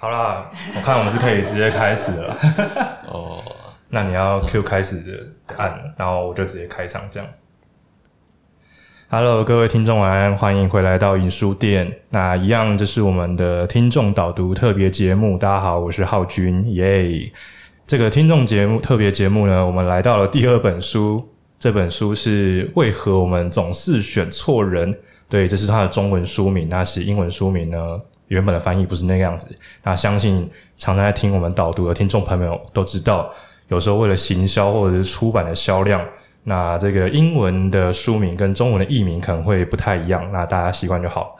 好啦，我看我们是可以直接开始了。哦，那你要 Q 开始的按，然后我就直接开场这样。Hello，各位听众晚安，欢迎回来到影书店。那一样，这是我们的听众导读特别节目。大家好，我是浩君，耶、yeah！这个听众节目特别节目呢，我们来到了第二本书。这本书是为何我们总是选错人？对，这是它的中文书名。那是英文书名呢？原本的翻译不是那个样子。那相信常常在听我们导读的听众朋友都知道，有时候为了行销或者是出版的销量，那这个英文的书名跟中文的译名可能会不太一样。那大家习惯就好。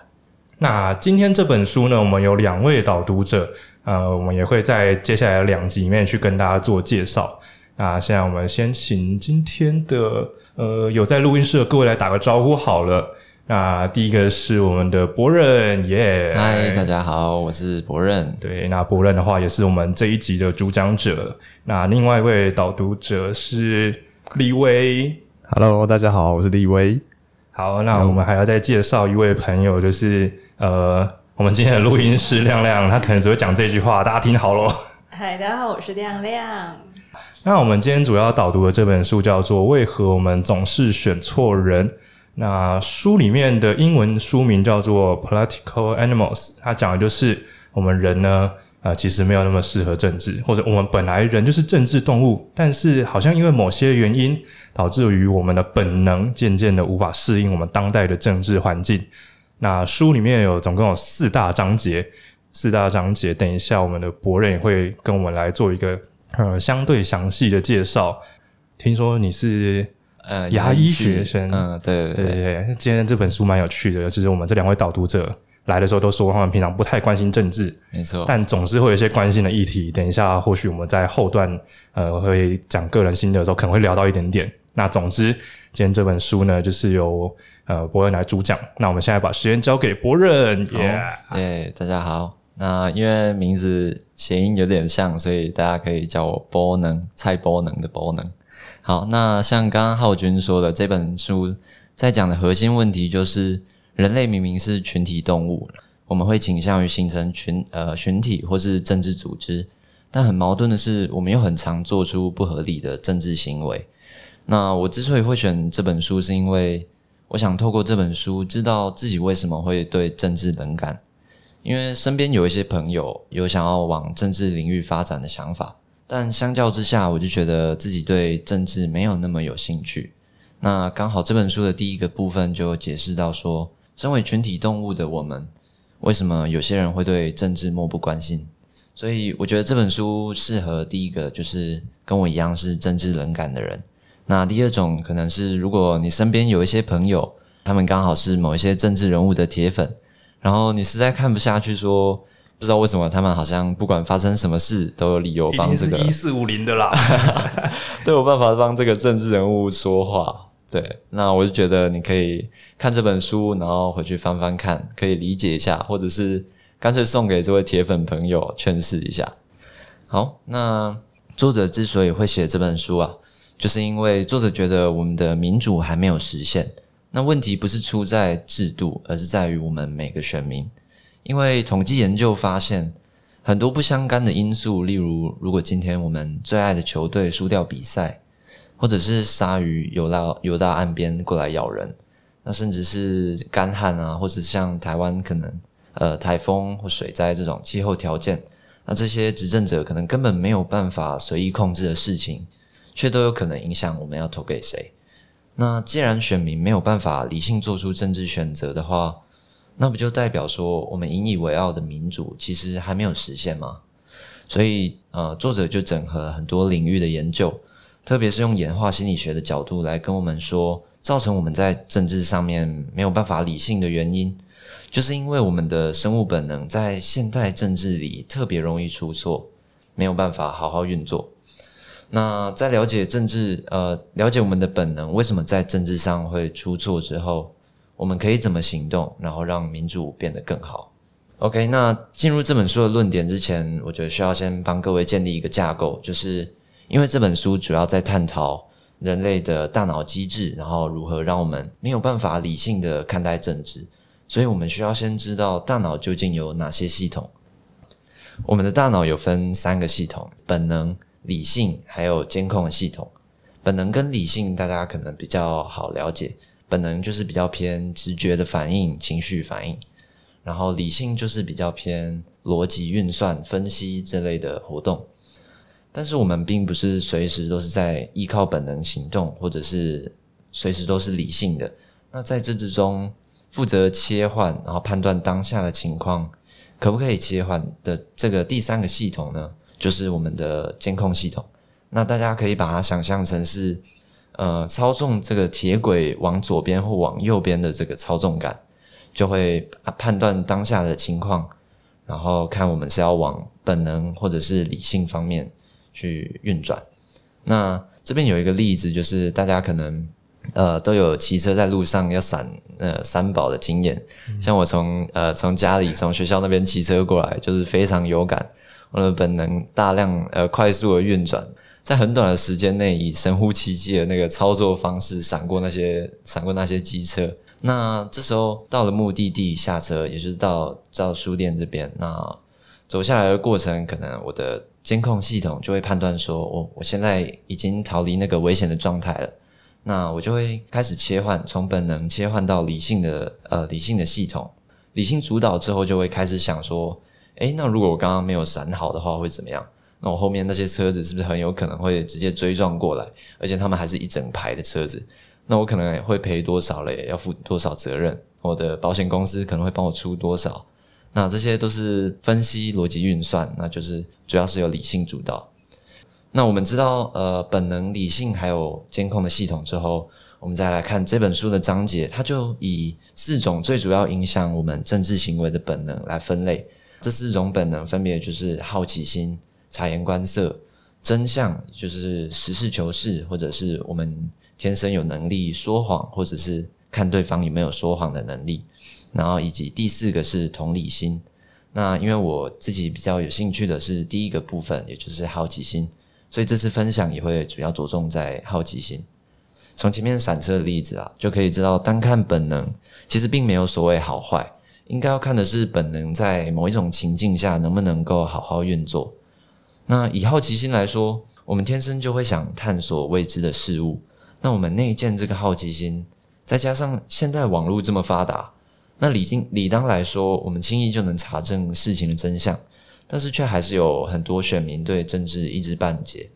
那今天这本书呢，我们有两位导读者，呃，我们也会在接下来的两集里面去跟大家做介绍。那现在我们先请今天的呃有在录音室的各位来打个招呼好了。那第一个是我们的博任，耶！嗨，大家好，我是博任。对，那博任的话也是我们这一集的主讲者。那另外一位导读者是立威。Hello，大家好，我是立威。好，那我们还要再介绍一位朋友，就是呃，我们今天的录音师亮亮，他可能只会讲这句话，大家听好喽。嗨，大家好，我是亮亮。那我们今天主要导读的这本书叫做《为何我们总是选错人》。那书里面的英文书名叫做《Political Animals》，它讲的就是我们人呢，呃，其实没有那么适合政治，或者我们本来人就是政治动物，但是好像因为某些原因，导致于我们的本能渐渐的无法适应我们当代的政治环境。那书里面有总共有四大章节，四大章节，等一下我们的博人也会跟我们来做一个呃相对详细的介绍。听说你是。呃，牙医学生，嗯，对对对，对，今天这本书蛮有趣的，就是我们这两位导读者来的时候都说，他们平常不太关心政治，没错，但总是会有一些关心的议题。等一下，或许我们在后段，呃，会讲个人心得的时候，可能会聊到一点点。那总之，今天这本书呢，就是由呃博任来主讲。那我们现在把时间交给博任，耶，耶，大家好。那因为名字谐音有点像，所以大家可以叫我博能，蔡博能的博能。好，那像刚刚浩君说的，这本书在讲的核心问题就是，人类明明是群体动物，我们会倾向于形成群呃群体或是政治组织，但很矛盾的是，我们又很常做出不合理的政治行为。那我之所以会选这本书，是因为我想透过这本书，知道自己为什么会对政治冷感，因为身边有一些朋友有想要往政治领域发展的想法。但相较之下，我就觉得自己对政治没有那么有兴趣。那刚好这本书的第一个部分就解释到说，身为群体动物的我们，为什么有些人会对政治漠不关心？所以我觉得这本书适合第一个就是跟我一样是政治冷感的人。那第二种可能是，如果你身边有一些朋友，他们刚好是某一些政治人物的铁粉，然后你实在看不下去说。不知道为什么他们好像不管发生什么事都有理由帮这个一四五零的啦，都有办法帮这个政治人物说话。对，那我就觉得你可以看这本书，然后回去翻翻看，可以理解一下，或者是干脆送给这位铁粉朋友劝示一下。好，那作者之所以会写这本书啊，就是因为作者觉得我们的民主还没有实现。那问题不是出在制度，而是在于我们每个选民。因为统计研究发现，很多不相干的因素，例如，如果今天我们最爱的球队输掉比赛，或者是鲨鱼游到游到岸边过来咬人，那甚至是干旱啊，或者像台湾可能呃台风或水灾这种气候条件，那这些执政者可能根本没有办法随意控制的事情，却都有可能影响我们要投给谁。那既然选民没有办法理性做出政治选择的话，那不就代表说，我们引以为傲的民主其实还没有实现吗？所以，呃，作者就整合了很多领域的研究，特别是用演化心理学的角度来跟我们说，造成我们在政治上面没有办法理性的原因，就是因为我们的生物本能在现代政治里特别容易出错，没有办法好好运作。那在了解政治，呃，了解我们的本能为什么在政治上会出错之后，我们可以怎么行动，然后让民主变得更好？OK，那进入这本书的论点之前，我觉得需要先帮各位建立一个架构，就是因为这本书主要在探讨人类的大脑机制，然后如何让我们没有办法理性的看待政治，所以我们需要先知道大脑究竟有哪些系统。我们的大脑有分三个系统：本能、理性，还有监控系统。本能跟理性大家可能比较好了解，本能就是比较偏直觉的反应、情绪反应，然后理性就是比较偏逻辑运算、分析这类的活动。但是我们并不是随时都是在依靠本能行动，或者是随时都是理性的。那在这之中，负责切换，然后判断当下的情况可不可以切换的这个第三个系统呢，就是我们的监控系统。那大家可以把它想象成是，呃，操纵这个铁轨往左边或往右边的这个操纵杆，就会判断当下的情况，然后看我们是要往本能或者是理性方面去运转。那这边有一个例子，就是大家可能呃都有骑车在路上要闪呃三宝的经验，像我从呃从家里从学校那边骑车过来，就是非常有感，我的本能大量呃快速的运转。在很短的时间内，以神乎其技的那个操作方式闪过那些闪过那些机车。那这时候到了目的地下车，也就是到到书店这边。那走下来的过程，可能我的监控系统就会判断说，我我现在已经逃离那个危险的状态了。那我就会开始切换，从本能切换到理性的呃理性的系统。理性主导之后，就会开始想说，诶，那如果我刚刚没有闪好的话，会怎么样？那我后面那些车子是不是很有可能会直接追撞过来？而且他们还是一整排的车子，那我可能会赔多少嘞？要负多少责任？我的保险公司可能会帮我出多少？那这些都是分析逻辑运算，那就是主要是由理性主导。那我们知道，呃，本能、理性还有监控的系统之后，我们再来看这本书的章节，它就以四种最主要影响我们政治行为的本能来分类。这四种本能分别就是好奇心。察言观色、真相就是实事求是，或者是我们天生有能力说谎，或者是看对方有没有说谎的能力。然后以及第四个是同理心。那因为我自己比较有兴趣的是第一个部分，也就是好奇心，所以这次分享也会主要着重在好奇心。从前面闪车的例子啊，就可以知道，单看本能其实并没有所谓好坏，应该要看的是本能在某一种情境下能不能够好好运作。那以好奇心来说，我们天生就会想探索未知的事物。那我们内建这个好奇心，再加上现在网络这么发达，那理经理当来说，我们轻易就能查证事情的真相。但是却还是有很多选民对政治一知半解。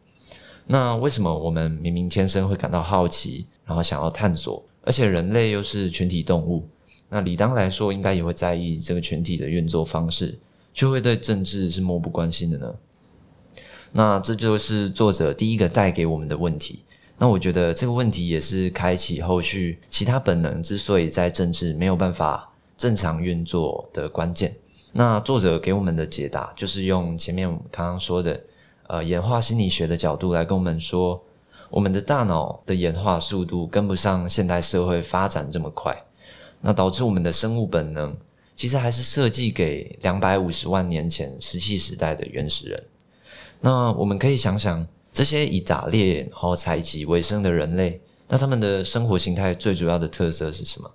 那为什么我们明明天生会感到好奇，然后想要探索，而且人类又是群体动物，那理当来说应该也会在意这个群体的运作方式，却会对政治是漠不关心的呢？那这就是作者第一个带给我们的问题。那我觉得这个问题也是开启后续其他本能之所以在政治没有办法正常运作的关键。那作者给我们的解答就是用前面我们刚刚说的，呃，演化心理学的角度来跟我们说，我们的大脑的演化速度跟不上现代社会发展这么快，那导致我们的生物本能其实还是设计给两百五十万年前石器时代的原始人。那我们可以想想，这些以打猎然后采集为生的人类，那他们的生活形态最主要的特色是什么？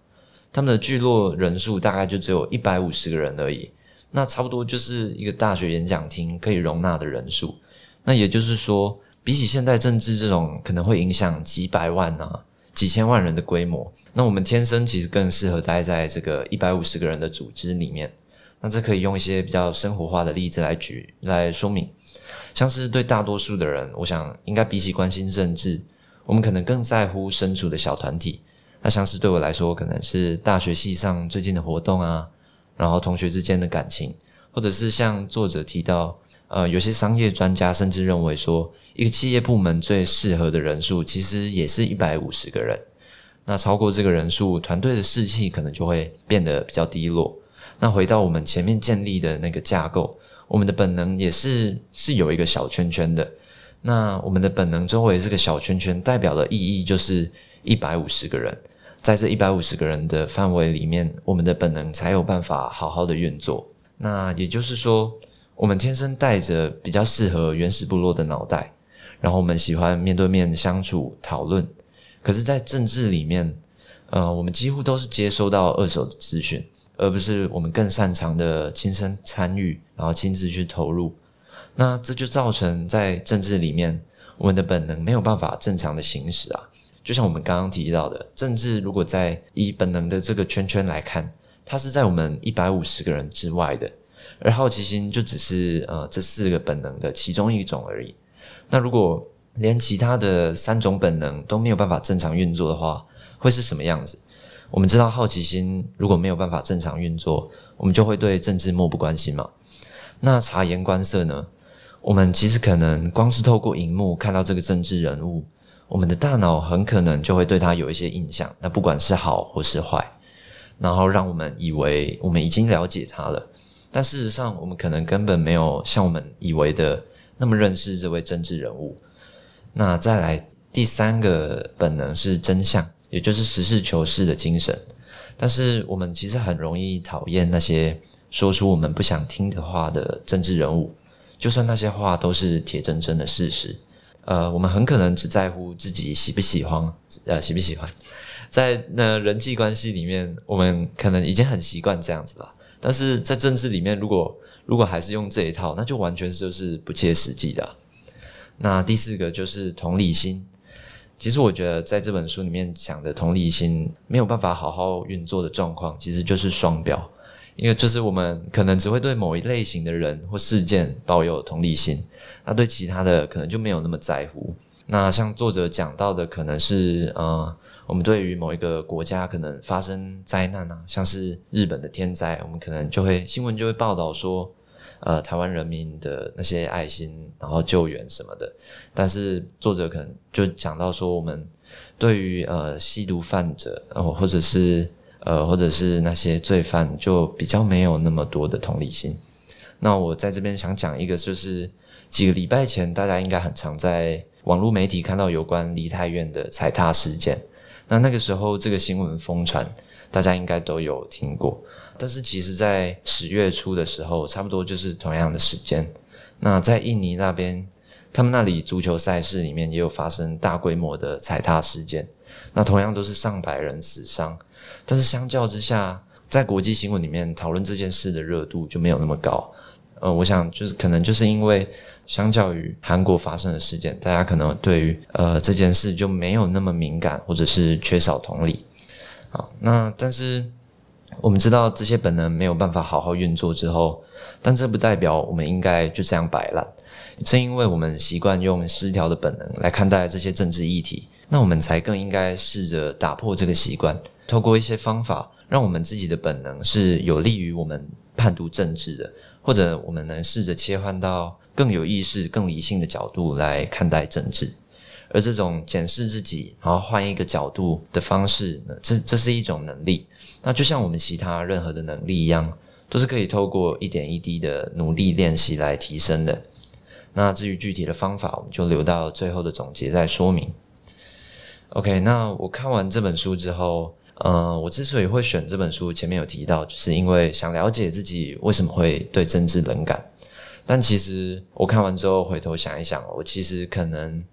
他们的聚落人数大概就只有一百五十个人而已，那差不多就是一个大学演讲厅可以容纳的人数。那也就是说，比起现代政治这种可能会影响几百万啊、几千万人的规模，那我们天生其实更适合待在这个一百五十个人的组织里面。那这可以用一些比较生活化的例子来举来说明。像是对大多数的人，我想应该比起关心政治，我们可能更在乎身处的小团体。那像是对我来说，可能是大学系上最近的活动啊，然后同学之间的感情，或者是像作者提到，呃，有些商业专家甚至认为说，一个企业部门最适合的人数其实也是一百五十个人。那超过这个人数，团队的士气可能就会变得比较低落。那回到我们前面建立的那个架构。我们的本能也是是有一个小圈圈的，那我们的本能周围这个小圈圈代表的意义就是一百五十个人，在这一百五十个人的范围里面，我们的本能才有办法好好的运作。那也就是说，我们天生带着比较适合原始部落的脑袋，然后我们喜欢面对面相处讨论。可是，在政治里面，呃，我们几乎都是接收到二手的资讯。而不是我们更擅长的亲身参与，然后亲自去投入。那这就造成在政治里面，我们的本能没有办法正常的行使啊。就像我们刚刚提到的，政治如果在以本能的这个圈圈来看，它是在我们一百五十个人之外的，而好奇心就只是呃这四个本能的其中一种而已。那如果连其他的三种本能都没有办法正常运作的话，会是什么样子？我们知道，好奇心如果没有办法正常运作，我们就会对政治漠不关心嘛。那察言观色呢？我们其实可能光是透过荧幕看到这个政治人物，我们的大脑很可能就会对他有一些印象。那不管是好或是坏，然后让我们以为我们已经了解他了，但事实上，我们可能根本没有像我们以为的那么认识这位政治人物。那再来第三个本能是真相，也就是实事求是的精神。但是我们其实很容易讨厌那些说出我们不想听的话的政治人物，就算那些话都是铁铮铮的事实。呃，我们很可能只在乎自己喜不喜欢，呃，喜不喜欢。在那人际关系里面，我们可能已经很习惯这样子了。但是在政治里面，如果如果还是用这一套，那就完全就是不切实际的。那第四个就是同理心。其实我觉得在这本书里面讲的同理心没有办法好好运作的状况，其实就是双标。因为就是我们可能只会对某一类型的人或事件抱有同理心，那对其他的可能就没有那么在乎。那像作者讲到的，可能是呃，我们对于某一个国家可能发生灾难啊，像是日本的天灾，我们可能就会新闻就会报道说。呃，台湾人民的那些爱心，然后救援什么的，但是作者可能就讲到说，我们对于呃吸毒犯者，呃，或者是呃或者是那些罪犯，就比较没有那么多的同理心。那我在这边想讲一个，就是几个礼拜前，大家应该很常在网络媒体看到有关梨泰院的踩踏事件。那那个时候，这个新闻疯传，大家应该都有听过。但是其实，在十月初的时候，差不多就是同样的时间。那在印尼那边，他们那里足球赛事里面也有发生大规模的踩踏事件。那同样都是上百人死伤。但是相较之下，在国际新闻里面讨论这件事的热度就没有那么高。呃，我想就是可能就是因为相较于韩国发生的事件，大家可能对于呃这件事就没有那么敏感，或者是缺少同理。好，那但是。我们知道这些本能没有办法好好运作之后，但这不代表我们应该就这样摆烂。正因为我们习惯用失调的本能来看待这些政治议题，那我们才更应该试着打破这个习惯，透过一些方法，让我们自己的本能是有利于我们判读政治的，或者我们能试着切换到更有意识、更理性的角度来看待政治。而这种检视自己，然后换一个角度的方式呢，这这是一种能力。那就像我们其他任何的能力一样，都是可以透过一点一滴的努力练习来提升的。那至于具体的方法，我们就留到最后的总结再说明。OK，那我看完这本书之后，呃，我之所以会选这本书，前面有提到，就是因为想了解自己为什么会对政治冷感。但其实我看完之后回头想一想，我其实可能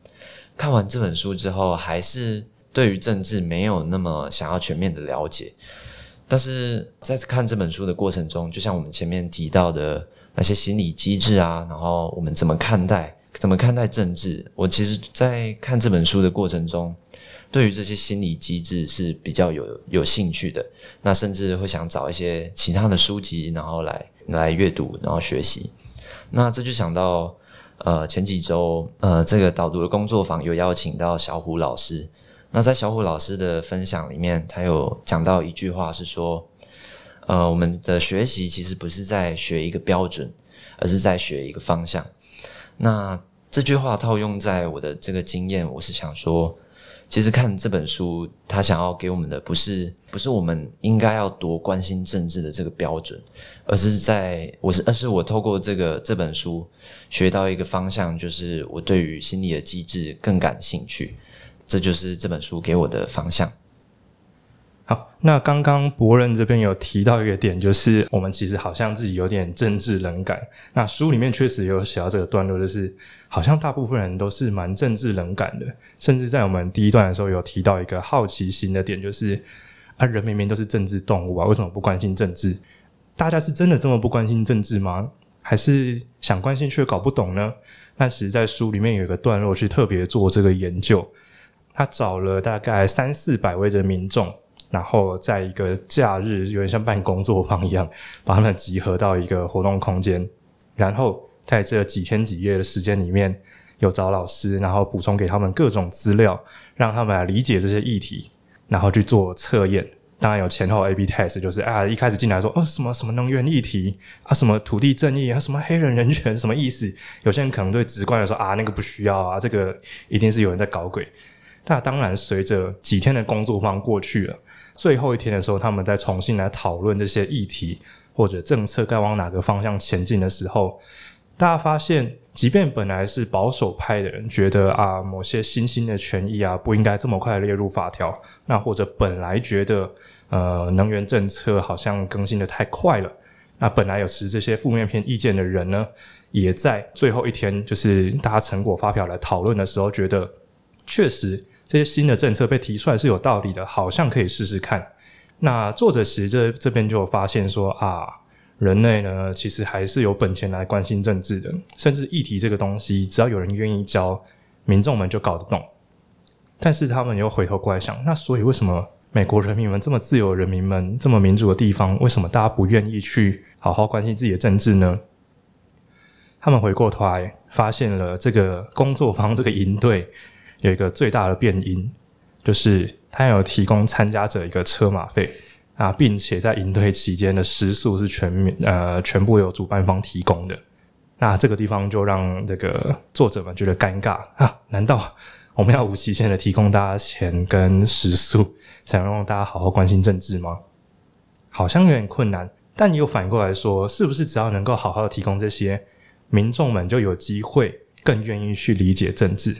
看完这本书之后，还是对于政治没有那么想要全面的了解。但是在看这本书的过程中，就像我们前面提到的那些心理机制啊，然后我们怎么看待、怎么看待政治，我其实，在看这本书的过程中，对于这些心理机制是比较有有兴趣的。那甚至会想找一些其他的书籍，然后来来阅读，然后学习。那这就想到，呃，前几周，呃，这个导读的工作坊有邀请到小虎老师。那在小虎老师的分享里面，他有讲到一句话，是说，呃，我们的学习其实不是在学一个标准，而是在学一个方向。那这句话套用在我的这个经验，我是想说，其实看这本书，他想要给我们的不是不是我们应该要多关心政治的这个标准，而是在我是而是我透过这个这本书学到一个方向，就是我对于心理的机制更感兴趣。这就是这本书给我的方向。好，那刚刚博任这边有提到一个点，就是我们其实好像自己有点政治冷感。那书里面确实有写到这个段落，就是好像大部分人都是蛮政治冷感的。甚至在我们第一段的时候有提到一个好奇心的点，就是啊，人明明都是政治动物啊，为什么不关心政治？大家是真的这么不关心政治吗？还是想关心却搞不懂呢？那其实在书里面有一个段落去特别做这个研究，他找了大概三四百位的民众，然后在一个假日，有点像办工作坊一样，把他们集合到一个活动空间，然后在这几天几夜的时间里面，有找老师，然后补充给他们各种资料，让他们来理解这些议题，然后去做测验。当然有前后 A/B test，就是啊，一开始进来说哦什么什么能源议题啊，什么土地正义啊，什么黑人人权，什么意思？有些人可能对直观的说啊，那个不需要啊，这个一定是有人在搞鬼。那当然，随着几天的工作坊过去了，最后一天的时候，他们再重新来讨论这些议题或者政策该往哪个方向前进的时候，大家发现，即便本来是保守派的人觉得啊，某些新兴的权益啊不应该这么快列入法条，那或者本来觉得。呃，能源政策好像更新得太快了。那本来有持这些负面偏意见的人呢，也在最后一天，就是大家成果发表来讨论的时候，觉得确实这些新的政策被提出来是有道理的，好像可以试试看。那作者其实这这边就发现说啊，人类呢其实还是有本钱来关心政治的，甚至议题这个东西，只要有人愿意教，民众们就搞得懂。但是他们又回头过来想，那所以为什么？美国人民们这么自由人民们，这么民主的地方，为什么大家不愿意去好好关心自己的政治呢？他们回过头来发现了这个工作坊这个营队有一个最大的变因，就是他有提供参加者一个车马费啊，并且在营队期间的食宿是全免呃全部由主办方提供的。那这个地方就让这个作者们觉得尴尬啊，难道？我们要无期限的提供大家钱跟食宿，才能让大家好好关心政治吗？好像有点困难。但你又反过来说，是不是只要能够好好的提供这些，民众们就有机会更愿意去理解政治？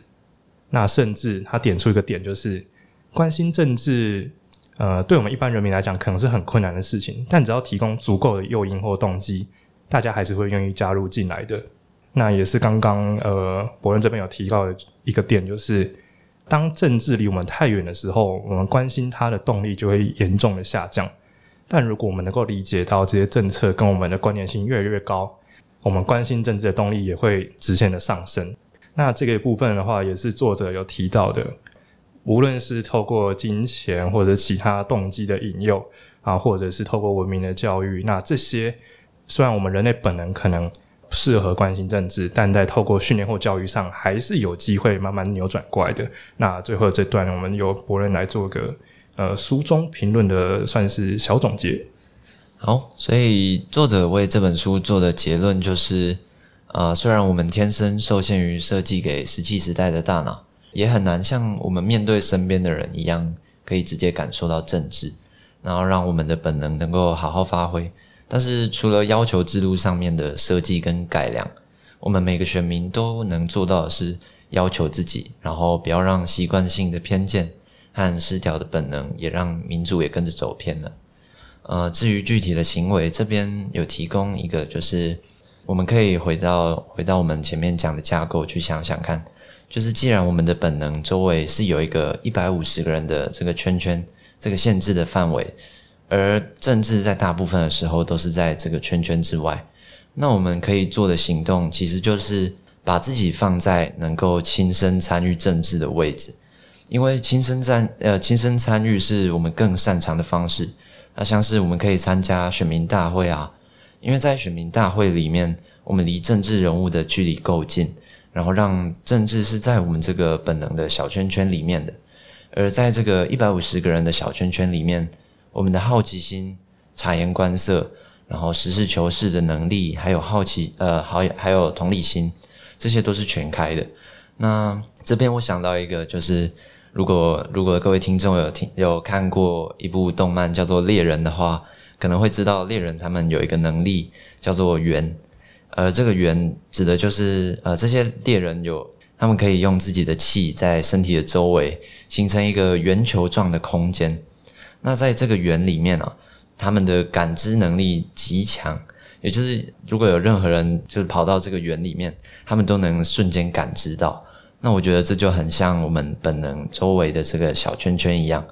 那甚至他点出一个点，就是关心政治，呃，对我们一般人民来讲可能是很困难的事情，但只要提供足够的诱因或动机，大家还是会愿意加入进来的。那也是刚刚呃，博伦这边有提到的一个点，就是当政治离我们太远的时候，我们关心它的动力就会严重的下降。但如果我们能够理解到这些政策跟我们的关联性越来越高，我们关心政治的动力也会直线的上升。那这个部分的话，也是作者有提到的，无论是透过金钱或者其他动机的引诱啊，或者是透过文明的教育，那这些虽然我们人类本能可能不。适合关心政治，但在透过训练或教育上，还是有机会慢慢扭转过来的。那最后这段，我们由博仁来做个呃书中评论的，算是小总结。好，所以作者为这本书做的结论就是：呃，虽然我们天生受限于设计给石器时代的大脑，也很难像我们面对身边的人一样，可以直接感受到政治，然后让我们的本能能够好好发挥。但是，除了要求制度上面的设计跟改良，我们每个选民都能做到的是要求自己，然后不要让习惯性的偏见和失调的本能也让民主也跟着走偏了。呃，至于具体的行为，这边有提供一个，就是我们可以回到回到我们前面讲的架构去想想看，就是既然我们的本能周围是有一个一百五十个人的这个圈圈，这个限制的范围。而政治在大部分的时候都是在这个圈圈之外，那我们可以做的行动其实就是把自己放在能够亲身参与政治的位置，因为亲身参呃亲身参与是我们更擅长的方式。那像是我们可以参加选民大会啊，因为在选民大会里面，我们离政治人物的距离够近，然后让政治是在我们这个本能的小圈圈里面的，而在这个一百五十个人的小圈圈里面。我们的好奇心、察言观色，然后实事求是的能力，还有好奇，呃，还还有同理心，这些都是全开的。那这边我想到一个，就是如果如果各位听众有听有看过一部动漫叫做《猎人》的话，可能会知道猎人他们有一个能力叫做圆，呃，这个圆指的就是呃这些猎人有他们可以用自己的气在身体的周围形成一个圆球状的空间。那在这个圆里面啊，他们的感知能力极强，也就是如果有任何人就是跑到这个圆里面，他们都能瞬间感知到。那我觉得这就很像我们本能周围的这个小圈圈一样，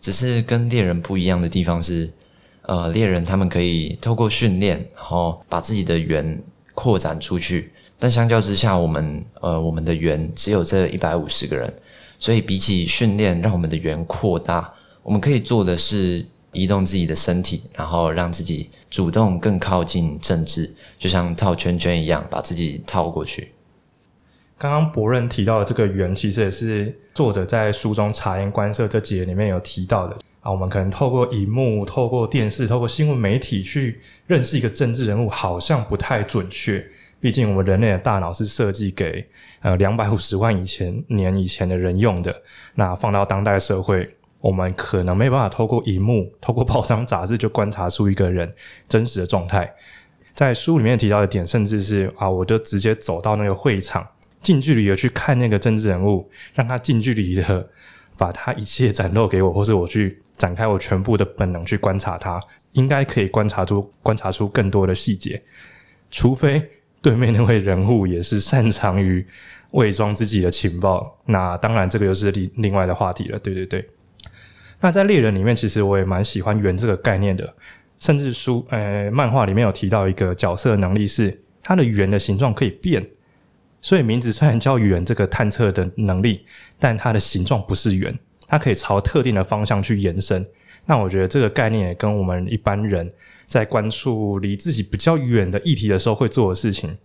只是跟猎人不一样的地方是，呃，猎人他们可以透过训练，然后把自己的圆扩展出去。但相较之下，我们呃，我们的圆只有这一百五十个人，所以比起训练让我们的圆扩大，我们可以做的是移动自己的身体，然后让自己主动更靠近政治，就像套圈圈一样，把自己套过去。刚刚博任提到的这个圆，其实也是作者在书中察言观色这节里面有提到的啊。我们可能透过荧幕、透过电视、透过新闻媒体去认识一个政治人物，好像不太准确。毕竟，我们人类的大脑是设计给呃两百五十万以前年以前的人用的。那放到当代社会，我们可能没办法透过荧幕、透过报章杂志就观察出一个人真实的状态。在书里面提到的点，甚至是啊，我就直接走到那个会场，近距离的去看那个政治人物，让他近距离的 把他一切展露给我，或是我去展开我全部的本能去观察它，应该可以观察出观察出更多的细节，除非。对面那位人物也是擅长于伪装自己的情报，那当然这个又是另另外的话题了。对对对，那在猎人里面，其实我也蛮喜欢圆这个概念的，甚至书呃漫画里面有提到一个角色能力是它的圆的形状可以变，所以名字虽然叫圆这个探测的能力，但它的形状不是圆，它可以朝特定的方向去延伸。那我觉得这个概念也跟我们一般人。在关注离自己比较远的议题的时候会做的事情，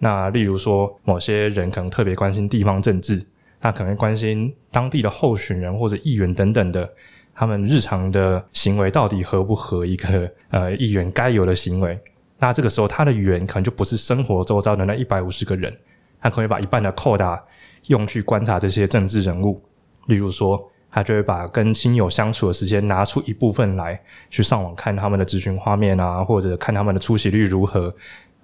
那例如说，某些人可能特别关心地方政治，他可能关心当地的候选人或者议员等等的，他们日常的行为到底合不合一个呃议员该有的行为？那这个时候他的园可能就不是生活周遭的那一百五十个人，他可以把一半的扩大用去观察这些政治人物，例如说。他就会把跟亲友相处的时间拿出一部分来，去上网看他们的咨询画面啊，或者看他们的出席率如何，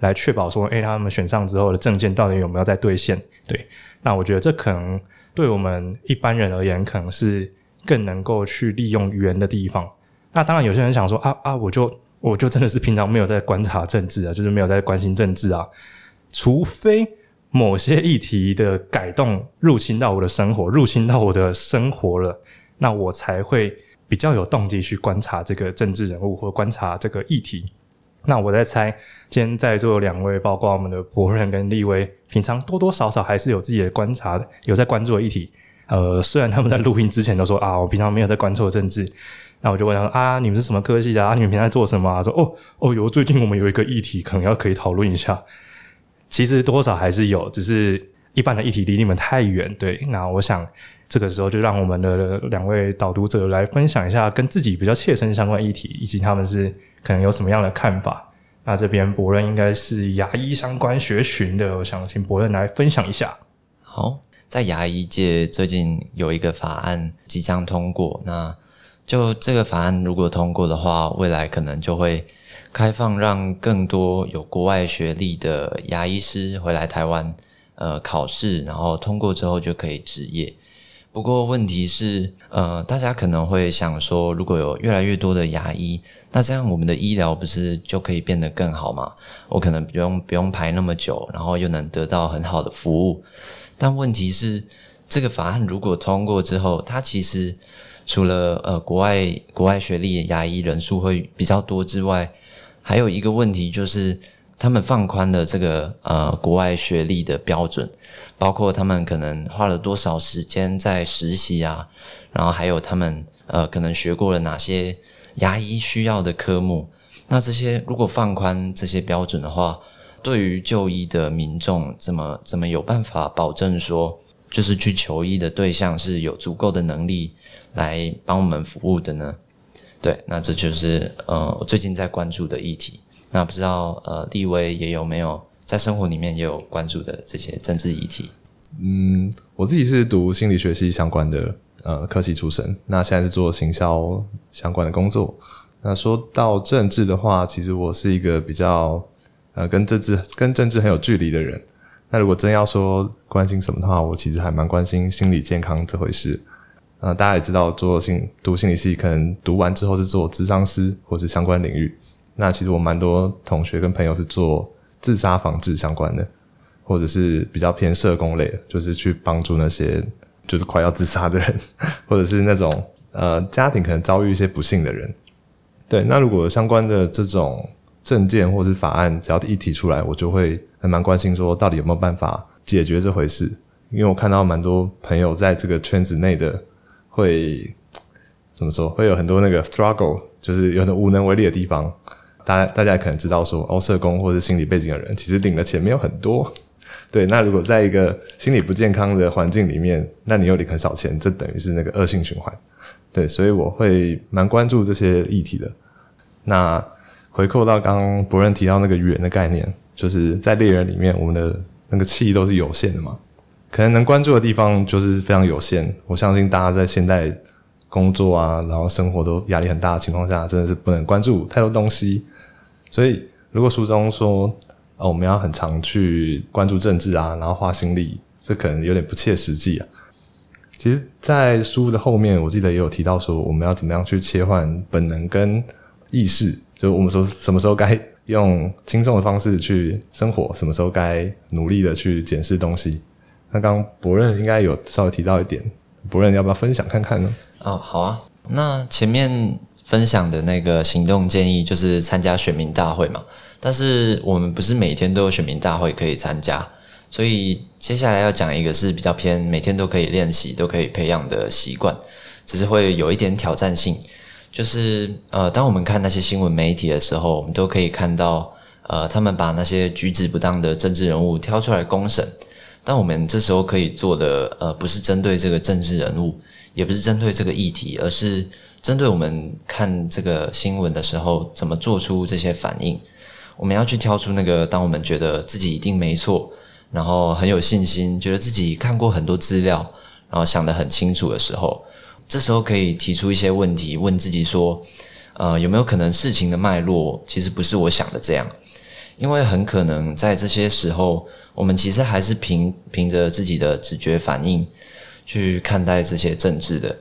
来确保说，诶，他们选上之后的证件到底有没有在兑现？对，那我觉得这可能对我们一般人而言，可能是更能够去利用园的地方。那当然，有些人想说，啊啊，我就我就真的是平常没有在观察政治啊，就是没有在关心政治啊，除非。某些议题的改动入侵到我的生活，入侵到我的生活了，那我才会比较有动机去观察这个政治人物或观察这个议题。那我在猜，今天在座两位，包括我们的博仁跟立威，平常多多少少还是有自己的观察，有在关注的议题。呃，虽然他们在录音之前都说啊，我平常没有在关注政治，那我就问他说啊，你们是什么科系的啊？你们平常在做什么啊？说哦哦，有最近我们有一个议题，可能要可以讨论一下。其实多少还是有，只是一般的议题离你们太远。对，那我想这个时候就让我们的两位导读者来分享一下跟自己比较切身相关议题，以及他们是可能有什么样的看法。那这边博任应该是牙医相关学群的，我想请博任来分享一下。好，在牙医界最近有一个法案即将通过，那就这个法案如果通过的话，未来可能就会。开放让更多有国外学历的牙医师回来台湾，呃，考试，然后通过之后就可以执业。不过问题是，呃，大家可能会想说，如果有越来越多的牙医，那这样我们的医疗不是就可以变得更好吗？我可能不用不用排那么久，然后又能得到很好的服务。但问题是，这个法案如果通过之后，它其实除了呃国外国外学历的牙医人数会比较多之外，还有一个问题就是，他们放宽了这个呃国外学历的标准，包括他们可能花了多少时间在实习啊，然后还有他们呃可能学过了哪些牙医需要的科目。那这些如果放宽这些标准的话，对于就医的民众怎么怎么有办法保证说，就是去求医的对象是有足够的能力来帮我们服务的呢？对，那这就是呃我最近在关注的议题。那不知道呃立威也有没有在生活里面也有关注的这些政治议题？嗯，我自己是读心理学系相关的呃科系出身，那现在是做行销相关的工作。那说到政治的话，其实我是一个比较呃跟政治跟政治很有距离的人。那如果真要说关心什么的话，我其实还蛮关心心理健康这回事。呃，大家也知道，做心读心理系，可能读完之后是做咨商师或是相关领域。那其实我蛮多同学跟朋友是做自杀防治相关的，或者是比较偏社工类的，就是去帮助那些就是快要自杀的人，或者是那种呃家庭可能遭遇一些不幸的人。对，那如果相关的这种政见或是法案，只要一提出来，我就会还蛮关心说，到底有没有办法解决这回事？因为我看到蛮多朋友在这个圈子内的会怎么说，会有很多那个 struggle，就是有很多无能为力的地方。大家大家可能知道说，哦，社工或者心理背景的人，其实领的钱没有很多。对，那如果在一个心理不健康的环境里面，那你又领很少钱，这等于是那个恶性循环。对，所以我会蛮关注这些议题的。那回扣到刚刚博任提到那个缘的概念，就是在猎人里面，我们的那个气都是有限的嘛，可能能关注的地方就是非常有限。我相信大家在现代工作啊，然后生活都压力很大的情况下，真的是不能关注太多东西。所以，如果书中说，呃，我们要很常去关注政治啊，然后花心力，这可能有点不切实际啊。其实，在书的后面，我记得也有提到说，我们要怎么样去切换本能跟意识，就我们说什么时候该用轻松的方式去生活，什么时候该努力的去检视东西。那刚刚博任应该有稍微提到一点，博任要不要分享看看呢？哦，好啊。那前面分享的那个行动建议就是参加选民大会嘛，但是我们不是每天都有选民大会可以参加，所以接下来要讲一个是比较偏每天都可以练习、都可以培养的习惯，只是会有一点挑战性。就是呃，当我们看那些新闻媒体的时候，我们都可以看到，呃，他们把那些举止不当的政治人物挑出来公审。但我们这时候可以做的，呃，不是针对这个政治人物，也不是针对这个议题，而是针对我们看这个新闻的时候，怎么做出这些反应。我们要去挑出那个，当我们觉得自己一定没错，然后很有信心，觉得自己看过很多资料，然后想得很清楚的时候。这时候可以提出一些问题，问自己说，呃，有没有可能事情的脉络其实不是我想的这样？因为很可能在这些时候，我们其实还是凭凭着自己的直觉反应去看待这些政治的。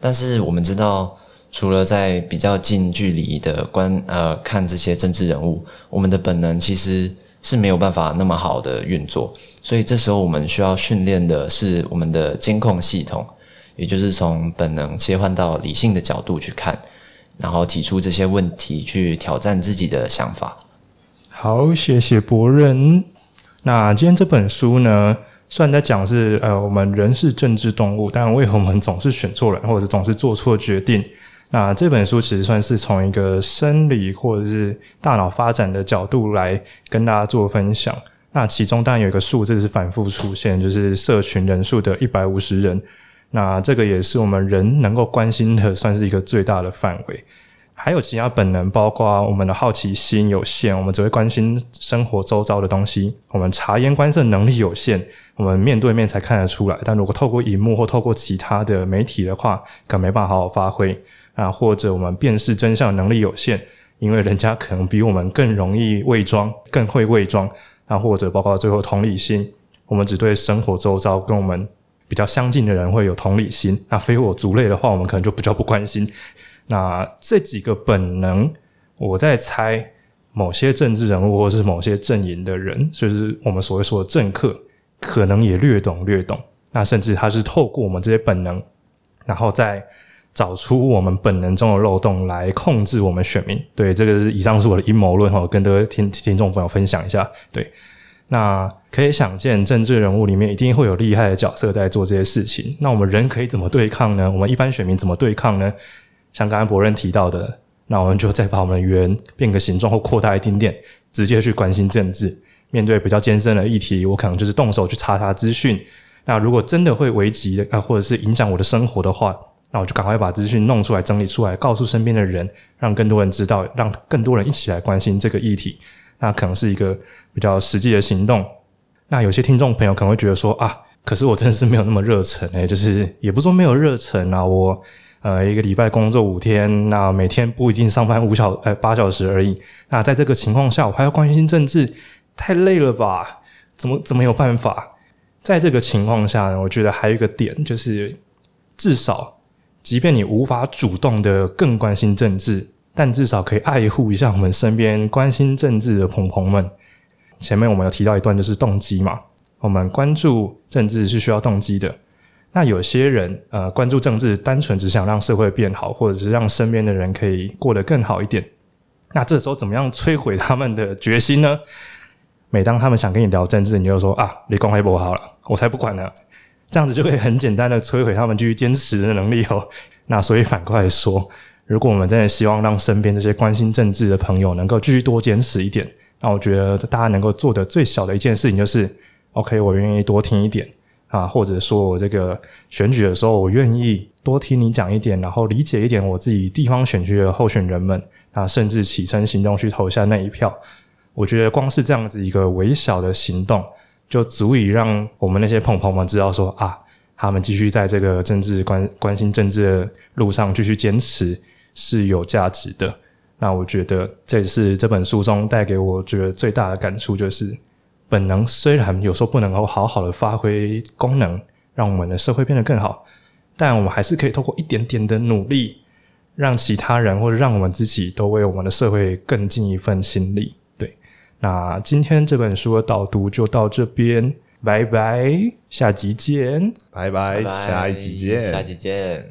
但是我们知道，除了在比较近距离的观呃看这些政治人物，我们的本能其实是没有办法那么好的运作。所以这时候我们需要训练的是我们的监控系统。也就是从本能切换到理性的角度去看，然后提出这些问题，去挑战自己的想法。好，谢谢博任。那今天这本书呢，虽然在讲是呃，我们人是政治动物，但为何我们总是选错人，或者总是做错决定？那这本书其实算是从一个生理或者是大脑发展的角度来跟大家做分享。那其中当然有一个数字是反复出现，就是社群人数的一百五十人。那这个也是我们人能够关心的，算是一个最大的范围。还有其他本能，包括我们的好奇心有限，我们只会关心生活周遭的东西；我们察言观色能力有限，我们面对面才看得出来。但如果透过荧幕或透过其他的媒体的话，可能没办法好好发挥。啊，或者我们辨识真相能力有限，因为人家可能比我们更容易伪装，更会伪装。那，或者包括最后同理心，我们只对生活周遭跟我们。比较相近的人会有同理心，那非我族类的话，我们可能就比较不关心。那这几个本能，我在猜，某些政治人物或是某些阵营的人，就是我们所谓说的政客，可能也略懂略懂。那甚至他是透过我们这些本能，然后再找出我们本能中的漏洞来控制我们选民。对，这个是以上是我的阴谋论哈，跟各位听听众朋友分享一下。对。那可以想见，政治人物里面一定会有厉害的角色在做这些事情。那我们人可以怎么对抗呢？我们一般选民怎么对抗呢？像刚才博任提到的，那我们就再把我们的圆变个形状或扩大一点点，直接去关心政治。面对比较艰深的议题，我可能就是动手去查查资讯。那如果真的会危及的啊，或者是影响我的生活的话，那我就赶快把资讯弄出来、整理出来，告诉身边的人，让更多人知道，让更多人一起来关心这个议题。那可能是一个比较实际的行动。那有些听众朋友可能会觉得说啊，可是我真的是没有那么热忱诶，就是也不说没有热忱啊，我呃一个礼拜工作五天，那每天不一定上班五小呃八小时而已。那在这个情况下，我还要关心政治，太累了吧？怎么怎么有办法？在这个情况下呢，我觉得还有一个点就是，至少即便你无法主动的更关心政治。但至少可以爱护一下我们身边关心政治的朋朋们。前面我们有提到一段，就是动机嘛。我们关注政治是需要动机的。那有些人呃关注政治，单纯只想让社会变好，或者是让身边的人可以过得更好一点。那这时候怎么样摧毁他们的决心呢？每当他们想跟你聊政治，你就说啊，你公黑不好了，我才不管呢。这样子就可以很简单的摧毁他们继续坚持的能力哦。那所以反过来说，如果我们真的希望让身边这些关心政治的朋友能够继续多坚持一点，那我觉得大家能够做的最小的一件事情就是，OK，我愿意多听一点。啊，或者说我这个选举的时候，我愿意多听你讲一点，然后理解一点我自己地方选区的候选人们，啊，甚至起身行动去投下那一票。我觉得光是这样子一个微小的行动，就足以让我们那些朋友们知道说啊，他们继续在这个政治关关心政治的路上继续坚持是有价值的。那我觉得这是这本书中带给我觉得最大的感触，就是。本能虽然有时候不能够好好的发挥功能，让我们的社会变得更好，但我们还是可以透过一点点的努力，让其他人或者让我们自己都为我们的社会更尽一份心力。对，那今天这本书的导读就到这边，拜拜，下集见，拜拜，下一集见，下集见。